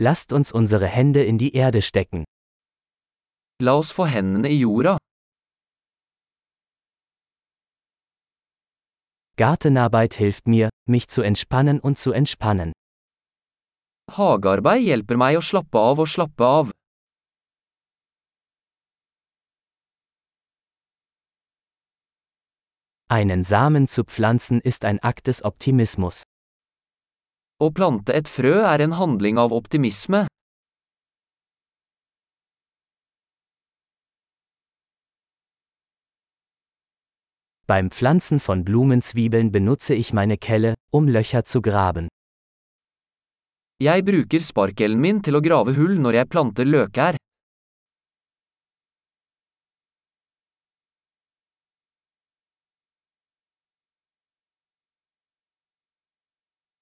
Lasst uns unsere Hände in die Erde stecken. La oss få hendene i jorda. Gartenarbeit hilft mir, mich zu entspannen und zu entspannen. Hagearbeid hjelper meg å slappe av og slappe av. Einen Samen zu pflanzen ist ein Akt des Optimismus. Å plante et frø er en handling av optimisme. Beim Pflanzen von Blumenzwiebeln benutze ich meine Kelle, um Löcher zu graben. Jeg bruker sparkelen min til å grave hull når jeg planter løkær.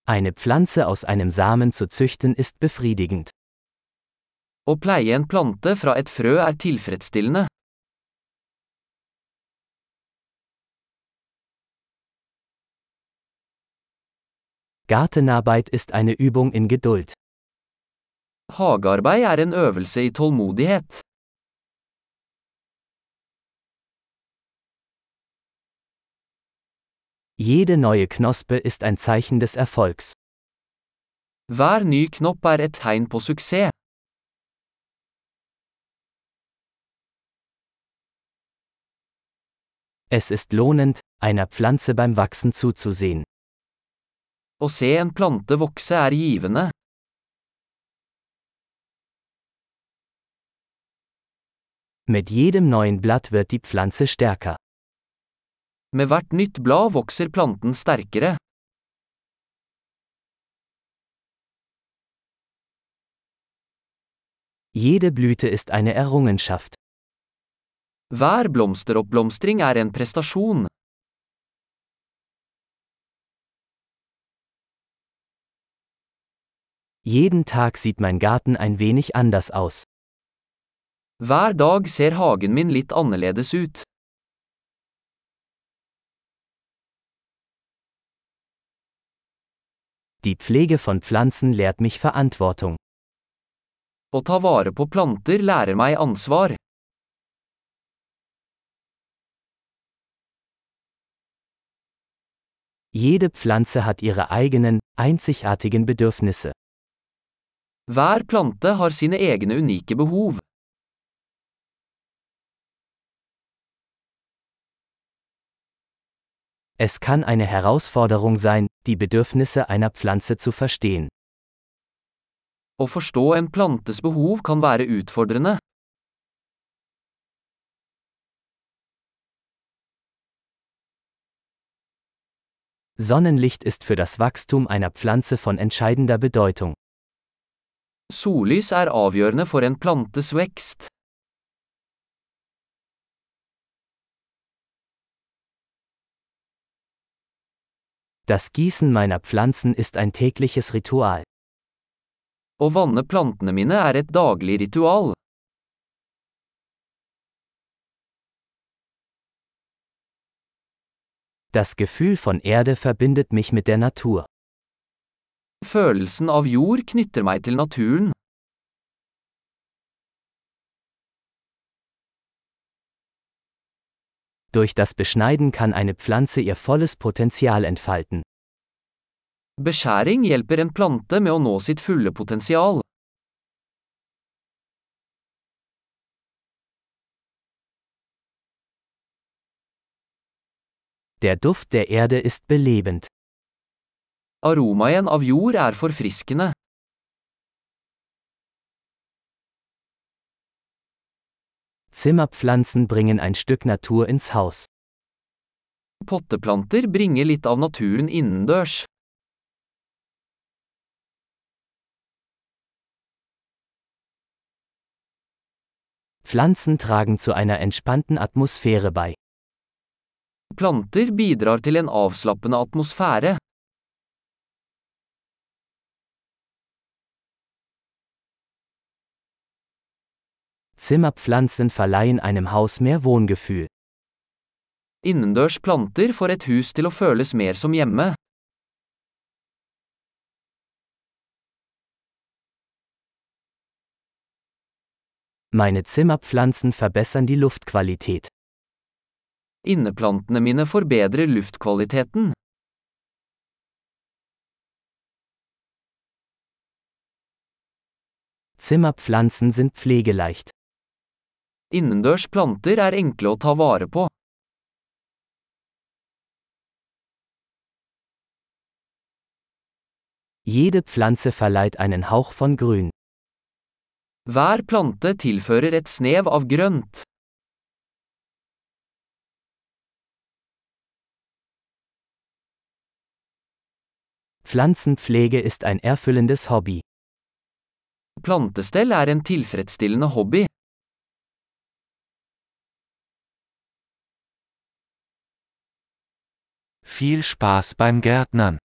Eine Pflanze aus einem Samen zu züchten ist befriedigend. Å pleie en plante fra et frø er tilfredsstillende. Gartenarbeit ist eine Übung in Geduld. Hagearbeid er en øvelse i tålmodighet. Jede neue Knospe ist ein Zeichen des Erfolgs. Hver ny knopp er et tegn på suksess. Es ist lohnend, einer Pflanze beim Wachsen zuzusehen. Å se en plante vokse er givende. Mit jedem neuen Blatt wird die Pflanze stärker. Med hvert nytt blad vokser planten sterkere. Jede Blüte ist eine Errungenschaft. Hver blomsteroppblomstring er en prestasjon. Jeden Tag sieht mein Garten ein wenig anders aus. Hver dag ser hagen min litt annerledes ut. Die Pflege von Pflanzen lehrt mich Verantwortung. Å ta vare på planter lærer meg ansvar. Jede Pflanze hat ihre eigenen, einzigartigen Bedürfnisse. Hver plante har sine egne unike behov. Es kann eine Herausforderung sein, die Bedürfnisse einer Pflanze zu verstehen. Å forstå en plantes behov kan være utfordrende. Sonnenlicht ist für das Wachstum einer Pflanze von entscheidender Bedeutung. Sollys er avgjørende for en plantes vekst. Das Gießen meiner Pflanzen ist ein tägliches Ritual. Å vanne plantene mine er et daglig ritual. Das Gefühl von Erde verbindet mich mit der Natur. Følelsen av jord knytter meg til naturen. Durch das Beschneiden kann eine Pflanze ihr volles Potenzial entfalten. Beskjæring hjelper en plante med å nå sitt fulle potensial. Der Duft der Erde ist belebend. Aromaen av jord er forfriskende. Zimmerpflanzen bringen ein Stück Natur ins Haus. Potteplanter bringer litt av naturen innendørs. Pflanzen tragen zu einer entspannten Atmosphäre bei. Planter bidrar til en avslappende atmosfære. Zimmerpflanzen verleihen einem Haus mehr Wohngefühl. Innendørs planter får et hus til å føles mer som hjemme. Meine Zimmerpflanzen verbessern die Luftqualität. Inneplantene mine forbedrer luftkvaliteten. Zimmerpflanzen sind pflegeleicht. Innendørs planter er enkle å ta vare på. Jede Pflanze verleiht einen Hauch von Grün. Hver plante tilfører et snev av grønt. Pflanzenpflege ist ein erfüllendes Hobby. Plantestell er en tilfredsstillende hobby. Viel Spaß beim Gärtnern.